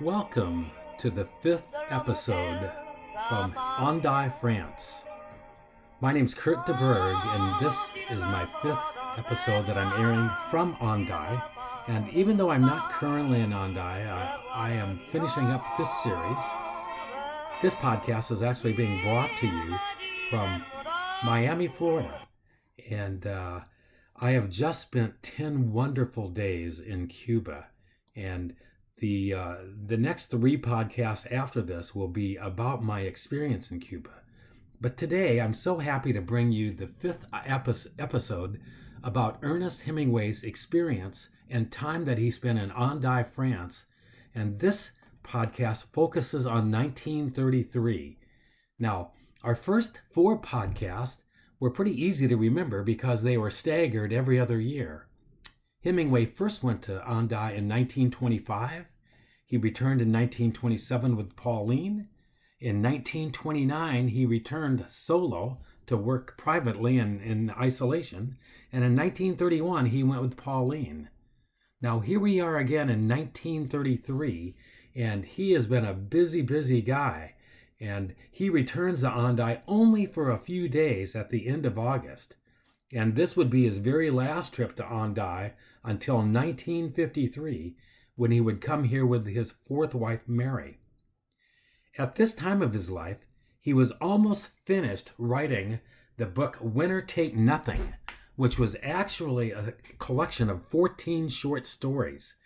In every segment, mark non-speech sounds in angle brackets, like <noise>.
Welcome to the fifth episode from Hendaye, France. My name's Kurt de Berg, and this is my fifth episode that I'm airing from Hendaye. And even though I'm not currently in Hendaye, I, I am finishing up this series. This podcast is actually being brought to you from Miami, Florida. And uh, I have just spent 10 wonderful days in Cuba. And the uh, the next three podcasts after this will be about my experience in Cuba. But today I'm so happy to bring you the fifth episode about Ernest Hemingway's experience and time that he spent in Hendaye, France. And this podcast focuses on 1933. Now, our first four podcasts were pretty easy to remember because they were staggered every other year. Hemingway first went to Hendaye in 1925. He returned in 1927 with Pauline. In 1929, he returned solo to work privately and in isolation. And in 1931, he went with Pauline. Now, here we are again in 1933, and he has been a busy, busy guy. And he returns to Hendaye only for a few days at the end of August. And this would be his very last trip to Hendaye until 1953, when he would come here with his fourth wife, Mary. At this time of his life, he was almost finished writing the book Winner Take Nothing, which was actually a collection of 14 short stories.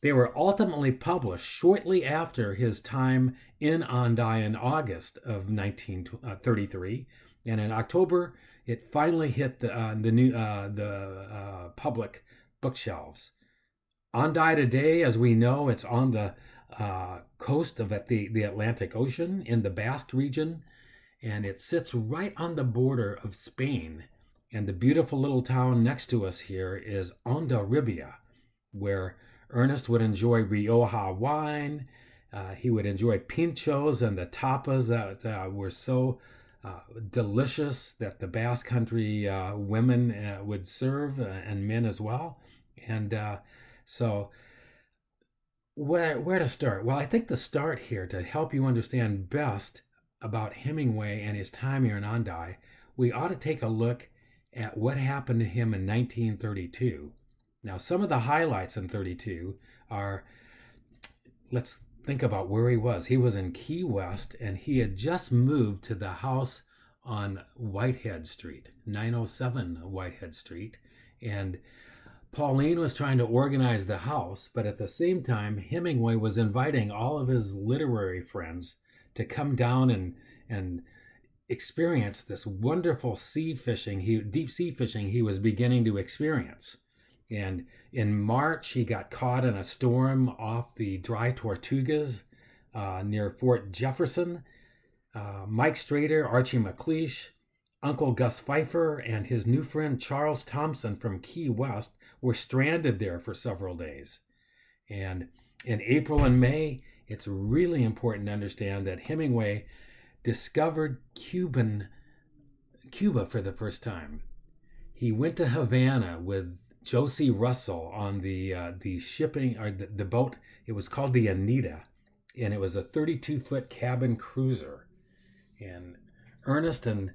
They were ultimately published shortly after his time in Hendaye in August of 1933, and in October it finally hit the uh, the new uh, the uh, public bookshelves. Hendaye today, as we know, it's on the uh, coast of the, the Atlantic Ocean in the Basque region, and it sits right on the border of Spain. And the beautiful little town next to us here is Hondarribia, where Ernest would enjoy Rioja wine. Uh, he would enjoy pinchos and the tapas that uh, were so uh, delicious that the Basque Country uh, women uh, would serve uh, and men as well. And so, where where to start? Well, I think the start here to help you understand best about Hemingway and his time here in Hendaye, we ought to take a look at what happened to him in 1932. Now, some of the highlights in 32 are let's think about where he was. He was in Key West and he had just moved to the house on Whitehead Street, 907 Whitehead Street. And Pauline was trying to organize the house, but at the same time, Hemingway was inviting all of his literary friends to come down and and experience this wonderful sea fishing, he, deep sea fishing he was beginning to experience. And in March, he got caught in a storm off the Dry Tortugas uh, near Fort Jefferson. Uh, Mike Strater, Archie MacLeish, Uncle Gus Pfeiffer, and his new friend Charles Thompson from Key West were stranded there for several days. And in April and May, it's really important to understand that Hemingway discovered Cuban Cuba for the first time. He went to Havana with Josie Russell on the uh, the shipping or the, the boat. It was called the Anita, and it was a 32 foot cabin cruiser. And Ernest and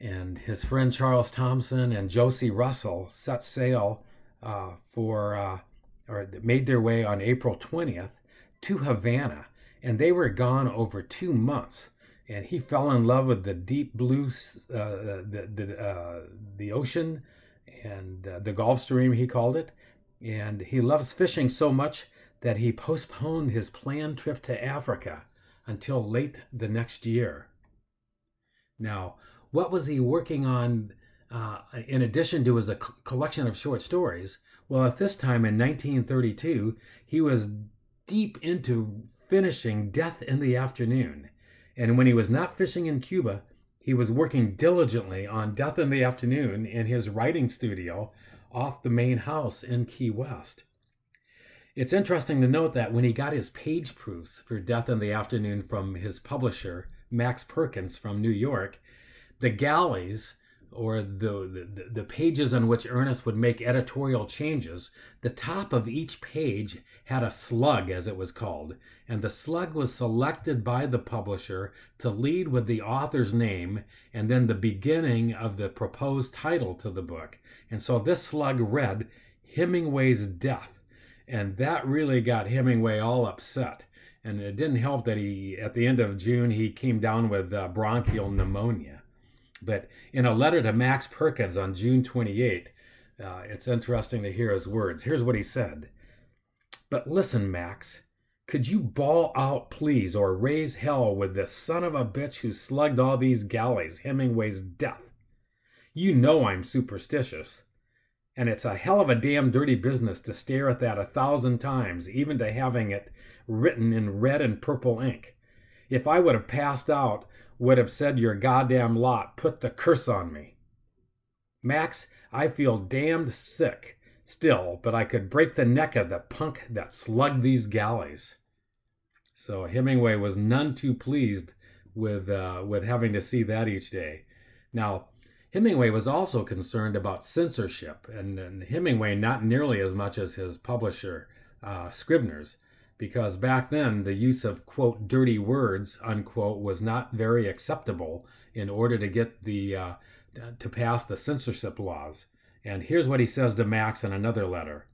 and his friend Charles Thompson and Josie Russell set sail uh, for uh, or made their way on April 20th to Havana, and they were gone over two months. And he fell in love with the deep blue, uh, the the uh, the ocean, and uh, the Gulf Stream he called it. And he loves fishing so much that he postponed his planned trip to Africa until late the next year. Now, what was he working on uh, in addition to his a collection of short stories? Well, at this time in 1932, he was deep into finishing Death in the Afternoon. And when he was not fishing in Cuba, he was working diligently on Death in the Afternoon in his writing studio off the main house in Key West. It's interesting to note that when he got his page proofs for Death in the Afternoon from his publisher, Max Perkins from New York, the galleys or the, the, the pages on which Ernest would make editorial changes, the top of each page had a slug, as it was called, and the slug was selected by the publisher to lead with the author's name and then the beginning of the proposed title to the book. And so this slug read Hemingway's Death, and that really got Hemingway all upset. And it didn't help that he, at the end of June, he came down with uh, bronchial pneumonia. But in a letter to Max Perkins on June 28, uh, it's interesting to hear his words. Here's what he said But listen, Max, could you bawl out, please, or raise hell with this son of a bitch who slugged all these galleys, Hemingway's death? You know I'm superstitious. And it's a hell of a damn dirty business to stare at that a thousand times, even to having it written in red and purple ink. If I would have passed out, would have said your goddamn lot put the curse on me. Max, I feel damned sick still, but I could break the neck of the punk that slugged these galleys. So Hemingway was none too pleased with uh, with having to see that each day. Now, Hemingway was also concerned about censorship, and, and Hemingway not nearly as much as his publisher, uh, Scribner's, because back then the use of quote dirty words unquote was not very acceptable in order to get the uh, to pass the censorship laws. And here's what he says to Max in another letter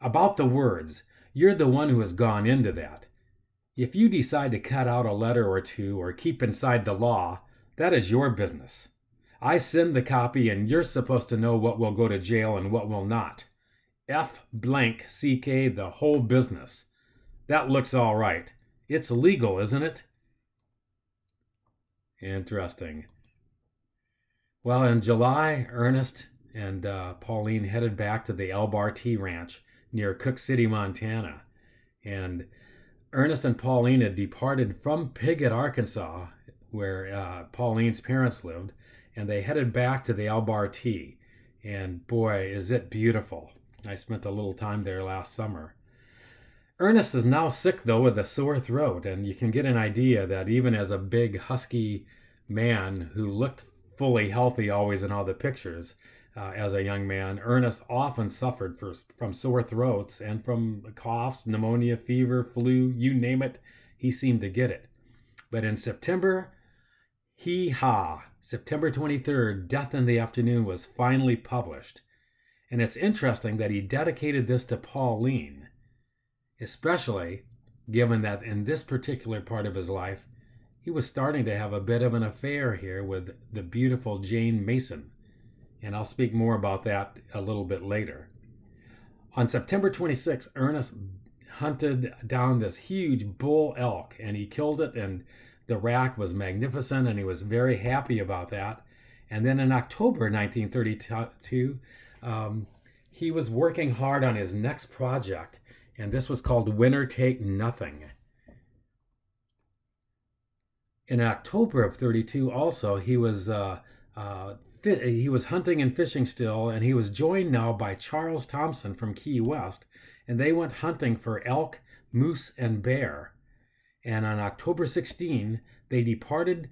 about the words. You're the one who has gone into that. If you decide to cut out a letter or two or keep inside the law, that is your business. I send the copy and you're supposed to know what will go to jail and what will not. F blank CK the whole business. That looks all right. It's legal, isn't it? Interesting. Well, in July, Ernest and uh, Pauline headed back to the L Bar T Ranch near Cooke City, Montana. And Ernest and Pauline had departed from Piggott, Arkansas, where uh, Pauline's parents lived, and they headed back to the Elbar Tea. And boy, is it beautiful. I spent a little time there last summer. Ernest is now sick, though, with a sore throat, and you can get an idea that even as a big, husky man who looked fully healthy always in all the pictures uh, as a young man, Ernest often suffered for, from sore throats and from coughs, pneumonia, fever, flu, you name it, he seemed to get it. But in September, hee ha, September 23rd, Death in the Afternoon was finally published. And it's interesting that he dedicated this to Pauline, especially given that in this particular part of his life, he was starting to have a bit of an affair here with the beautiful Jane Mason. And I'll speak more about that a little bit later. On September 26, Ernest hunted down this huge bull elk and he killed it and the rack was magnificent and he was very happy about that. And then in October 1932, um, he was working hard on his next project, and this was called Winner Take Nothing. In October of 32, also, he was uh, uh, he was hunting and fishing still, and he was joined now by Charles Thompson from Key West, and they went hunting for elk, moose, and bear and on October 16, they departed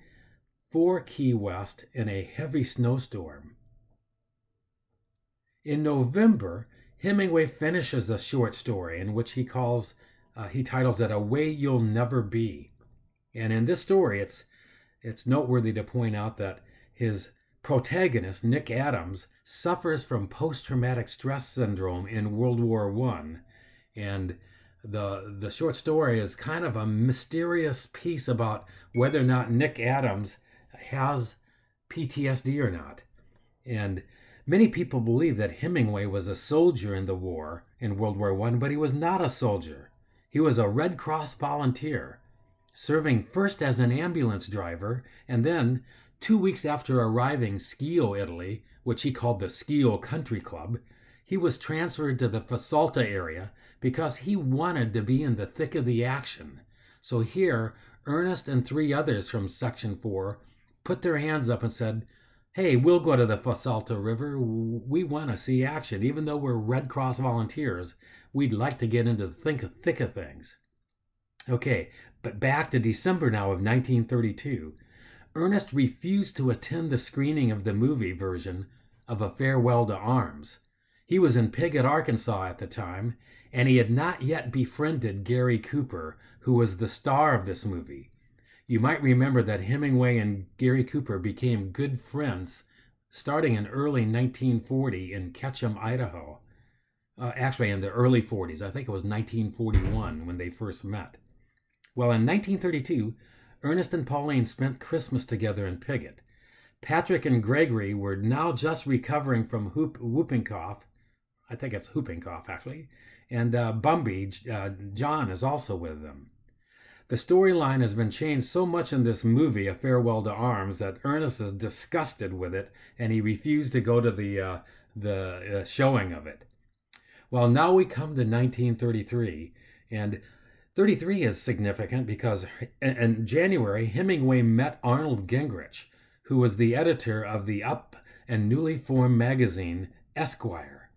for Key West in a heavy snowstorm. In November, Hemingway finishes a short story in which he calls uh, he titles it "A Way You'll Never Be," and in this story, it's it's noteworthy to point out that his protagonist Nick Adams suffers from post-traumatic stress syndrome in World War One, and the the short story is kind of a mysterious piece about whether or not Nick Adams has PTSD or not. And many people believe that Hemingway was a soldier in the war in World War One, but he was not a soldier. He was a Red Cross volunteer, serving first as an ambulance driver and then two weeks after arriving Schio, Italy, which he called the Schio Country Club, he was transferred to the Fossalta area because he wanted to be in the thick of the action. So here, Ernest and three others from Section 4 put their hands up and said, Hey, we'll go to the Fossalta River. We want to see action. Even though we're Red Cross volunteers, we'd like to get into the thick of, thick of things. Okay, but back to December now of 1932. Ernest refused to attend the screening of the movie version of A Farewell to Arms. He was in Piggott, Arkansas at the time, and he had not yet befriended Gary Cooper, who was the star of this movie. You might remember that Hemingway and Gary Cooper became good friends starting in early 1940 in Ketchum, Idaho. Uh, actually, in the early 40s. I think it was 1941 when they first met. Well, in 1932, Ernest and Pauline spent Christmas together in Piggott. Patrick and Gregory were now just recovering from whoop, whooping cough. I think it's whooping cough, actually. And uh, Bumby, uh, John, is also with them. The storyline has been changed so much in this movie, A Farewell to Arms, that Ernest is disgusted with it and he refused to go to the, uh, the uh, showing of it. Well, now we come to 1933, and 33 is significant because in January, Hemingway met Arnold Gingrich, who was the editor of the up and newly formed magazine Esquire.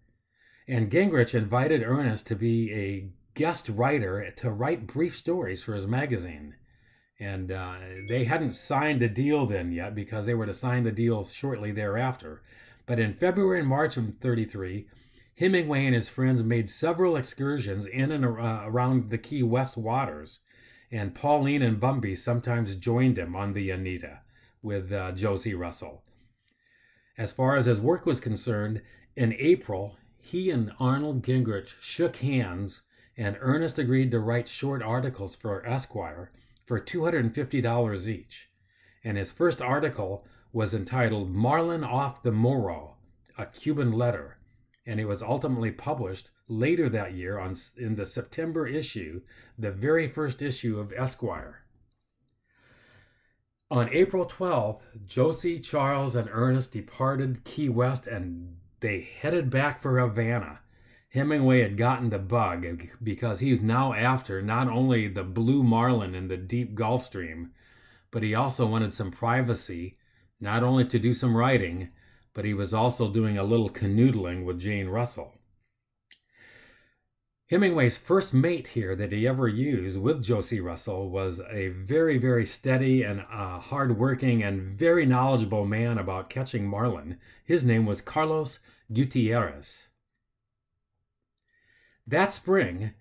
And Gingrich invited Ernest to be a guest writer to write brief stories for his magazine. And uh, they hadn't signed a deal then yet because they were to sign the deal shortly thereafter. But in February and March of 33, Hemingway and his friends made several excursions in and uh, around the Key West waters, and Pauline and Bumby sometimes joined him on the Anita with uh, Josie Russell. As far as his work was concerned, in April, he and Arnold Gingrich shook hands, and Ernest agreed to write short articles for Esquire for $250 each. And his first article was entitled Marlin Off the Morro, a Cuban letter, and it was ultimately published later that year on, in the September issue, the very first issue of Esquire. On April 12th, Josie, Charles, and Ernest departed Key West and they headed back for Havana. Hemingway had gotten the bug because he was now after not only the blue marlin in the deep Gulf Stream, but he also wanted some privacy, not only to do some writing, but he was also doing a little canoodling with Jane Russell. Hemingway's first mate here that he ever used with Josie Russell was a very, very steady and uh, hardworking and very knowledgeable man about catching marlin. His name was Carlos Gutierrez. That spring,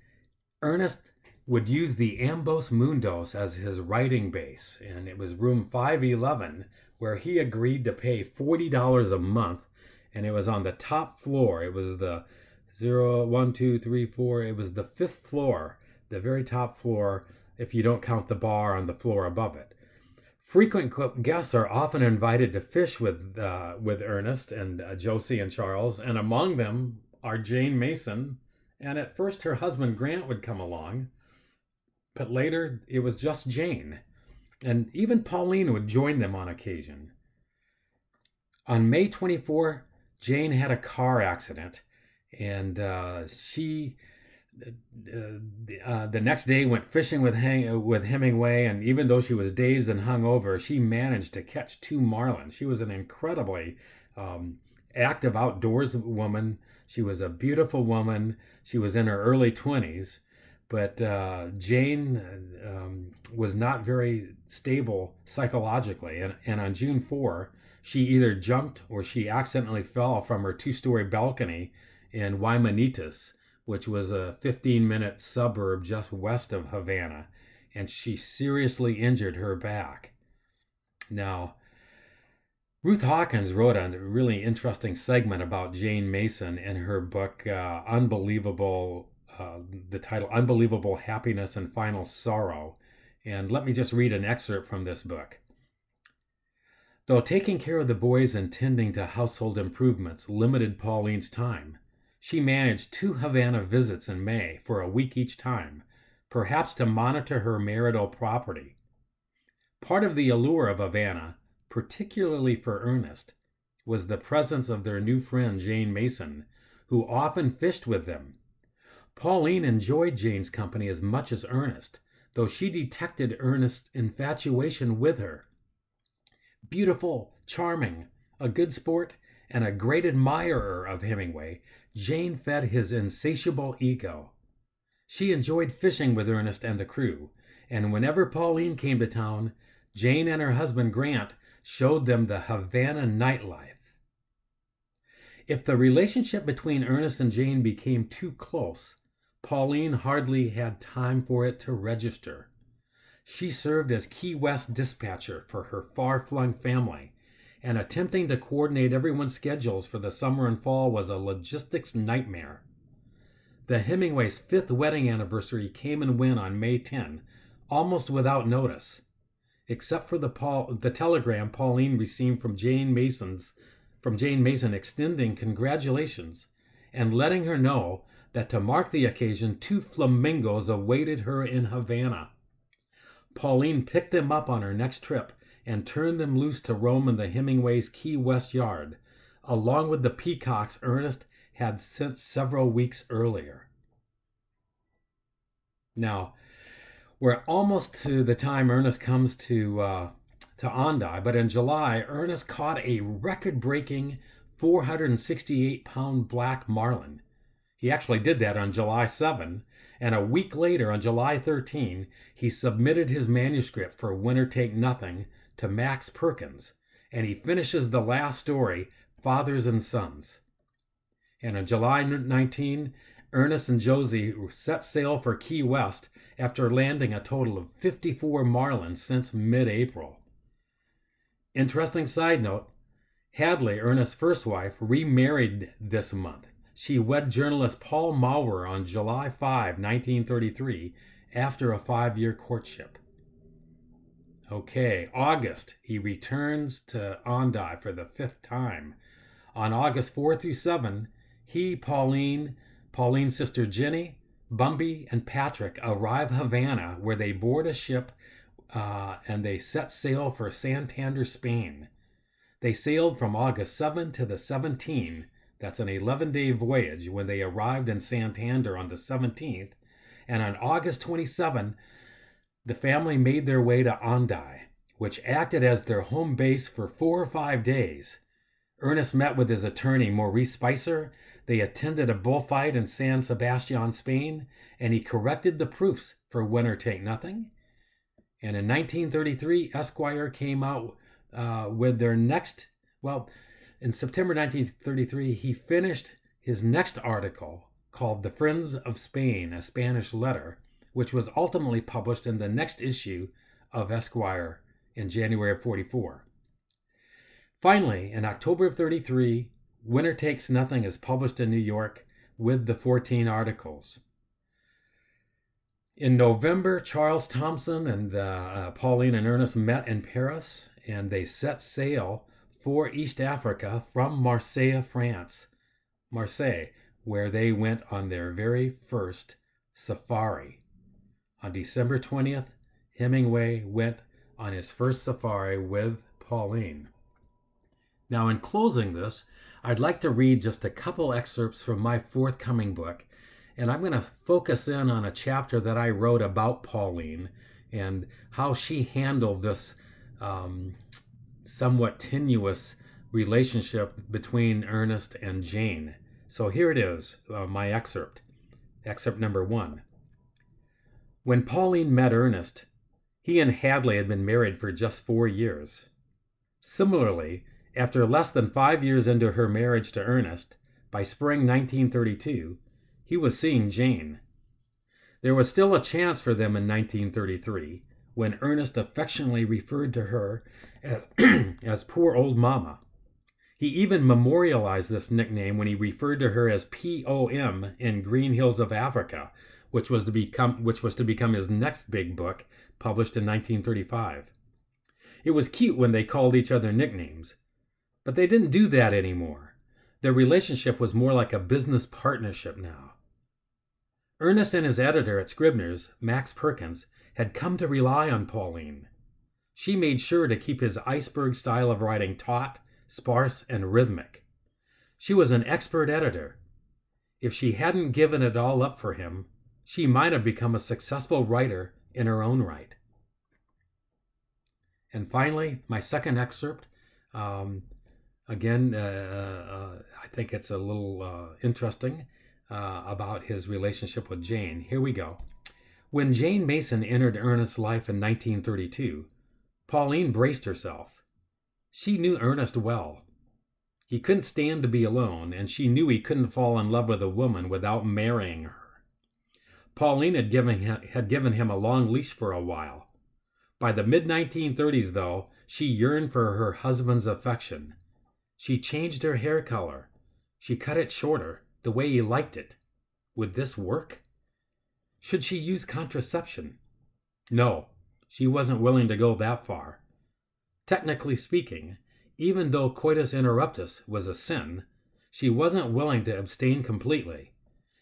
Ernest would use the Ambos Mundos as his writing base, and it was room 511 where he agreed to pay $40 a month, and it was on the top floor. It was the zero, one, two, three, four. It was the fifth floor, the very top floor, if you don't count the bar on the floor above it. Frequent guests are often invited to fish with uh, with Ernest and uh, Josie and Charles, and among them are Jane Mason, and at first her husband Grant would come along, but later it was just Jane and even Pauline would join them on occasion. On May 24, Jane had a car accident, and uh, she uh, uh, the next day went fishing with with Hemingway, and even though she was dazed and hungover, she managed to catch two marlin. She was an incredibly um, active outdoors woman. She was a beautiful woman. She was in her early 20s, but uh, Jane um, was not very stable psychologically. And, and on June 4, she either jumped or she accidentally fell from her two story balcony in Jaimanitas, which was a 15 minute suburb just west of Havana, and she seriously injured her back. Now, Ruth Hawkins wrote a really interesting segment about Jane Mason in her book, uh, Unbelievable uh, the title Unbelievable Happiness and Final Sorrow. And let me just read an excerpt from this book. Though taking care of the boys and tending to household improvements limited Pauline's time, she managed two Havana visits in May for a week each time, perhaps to monitor her marital property. Part of the allure of Havana, particularly for Ernest, was the presence of their new friend Jane Mason, who often fished with them Pauline enjoyed Jane's company as much as Ernest, though she detected Ernest's infatuation with her. Beautiful, charming, a good sport, and a great admirer of Hemingway, Jane fed his insatiable ego. She enjoyed fishing with Ernest and the crew, and whenever Pauline came to town, Jane and her husband Grant showed them the Havana nightlife. If the relationship between Ernest and Jane became too close, Pauline hardly had time for it to register. She served as Key West dispatcher for her far flung family, and attempting to coordinate everyone's schedules for the summer and fall was a logistics nightmare. The Hemingways' fifth wedding anniversary came and went on May 10, almost without notice, except for the, Paul, the telegram Pauline received from Jane Mason's from Jane Mason extending congratulations and letting her know that to mark the occasion, two flamingos awaited her in Havana. Pauline picked them up on her next trip and turned them loose to roam in the Hemingways' Key West yard, along with the peacocks Ernest had sent several weeks earlier. Now, we're almost to the time Ernest comes to uh, to Hendaye, but in July, Ernest caught a record breaking 468 pound black marlin. He actually did that on July 7, and a week later, on July 13, he submitted his manuscript for Winner Take Nothing to Max Perkins, and he finishes the last story, Fathers and Sons. And on July 19, Ernest and Josie set sail for Key West after landing a total of 54 marlins since mid April. Interesting side note Hadley, Ernest's first wife, remarried this month. She wed journalist Paul Mowrer on July 5, 1933, after a five year courtship. Okay, August, he returns to Hendaye for the fifth time. On August 4 through 7, he, Pauline, Pauline's sister Jinny, Bumby, and Patrick arrive Havana, where they board a ship uh, and they set sail for Santander, Spain. They sailed from August 7 to the 17th. That's an 11 day voyage when they arrived in Santander on the 17th. And on August 27, the family made their way to Hendaye, which acted as their home base for four or five days. Ernest met with his attorney, Maurice Speiser. They attended a bullfight in San Sebastian, Spain, and he corrected the proofs for Winner Take Nothing and in 1933, Esquire came out uh, with their next, well, in September 1933, he finished his next article called The Friends of Spain, a Spanish letter, which was ultimately published in the next issue of Esquire in January of 44. Finally, in October of 33, Winner Takes Nothing is published in New York with the 14 articles. In November, Charles Thompson and uh, uh, Pauline and Ernest met in Paris and they set sail for East Africa from Marseille, France. Marseille, where they went on their very first safari. On December 20th, Hemingway went on his first safari with Pauline. Now, in closing this, I'd like to read just a couple excerpts from my forthcoming book and I'm going to focus in on a chapter that I wrote about Pauline and how she handled this um, somewhat tenuous relationship between Ernest and Jane. So here it is, uh, my excerpt. Excerpt number one. When Pauline met Ernest, he and Hadley had been married for just four years. Similarly, after less than five years into her marriage to Ernest, by spring 1932, he was seeing Jane. There was still a chance for them in 1933 when Ernest affectionately referred to her as, <clears throat> as poor old mama. He even memorialized this nickname when he referred to her as POM in Green Hills of Africa, which was to become which was to become his next big book, published in 1935. It was cute when they called each other nicknames, but they didn't do that anymore. Their relationship was more like a business partnership now. Ernest and his editor at Scribner's, Max Perkins, had come to rely on Pauline. She made sure to keep his iceberg style of writing taut, sparse, and rhythmic. She was an expert editor. If she hadn't given it all up for him, she might have become a successful writer in her own right. And finally, my second excerpt. Um, again, uh, uh, I think it's a little uh, interesting uh, about his relationship with Jane. Here we go. When Jane Mason entered Ernest's life in 1932, Pauline braced herself. She knew Ernest well. He couldn't stand to be alone, and she knew he couldn't fall in love with a woman without marrying her. Pauline had given him, had given him a long leash for a while. By the mid 1930s, though, she yearned for her husband's affection. She changed her hair color. She cut it shorter, the way he liked it. Would this work? Should she use contraception? No, she wasn't willing to go that far. Technically speaking, even though coitus interruptus was a sin, she wasn't willing to abstain completely.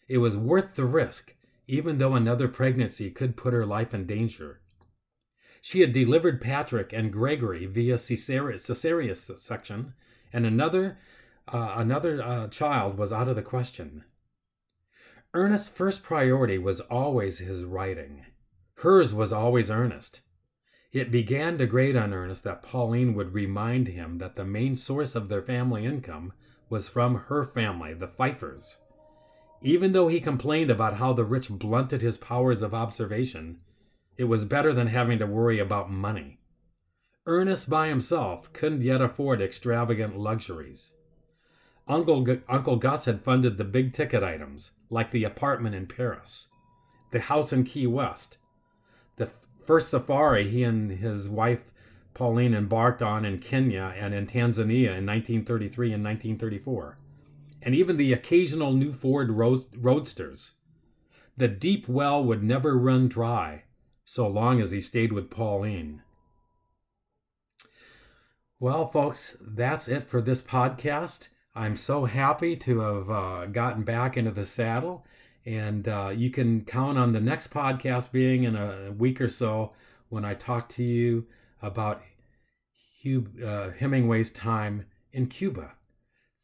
It was worth the risk, even though another pregnancy could put her life in danger. She had delivered Patrick and Gregory via cesarean section, and another uh, another uh, child was out of the question. Ernest's first priority was always his writing. Hers was always Ernest. It began to grate on Ernest that Pauline would remind him that the main source of their family income was from her family, the Pfeiffers. Even though he complained about how the rich blunted his powers of observation, it was better than having to worry about money. Ernest by himself couldn't yet afford extravagant luxuries. Uncle, G- Uncle Gus had funded the big ticket items, like the apartment in Paris, the house in Key West, the first safari he and his wife Pauline embarked on in Kenya and in Tanzania in 1933 and 1934 and even the occasional new Ford Roadsters. The deep well would never run dry so long as he stayed with Pauline. Well, folks, that's it for this podcast. I'm so happy to have uh, gotten back into the saddle, and uh, you can count on the next podcast being in a week or so when I talk to you about Hugh, uh, Hemingway's time in Cuba.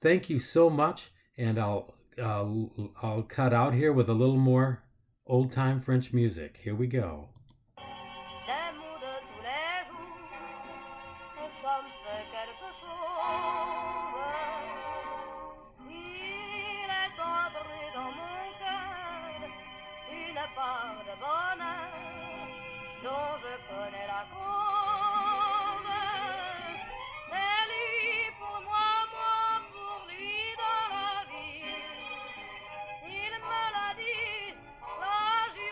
Thank you so much, and I'll uh, I'll cut out here with a little more old time French music. Here we go.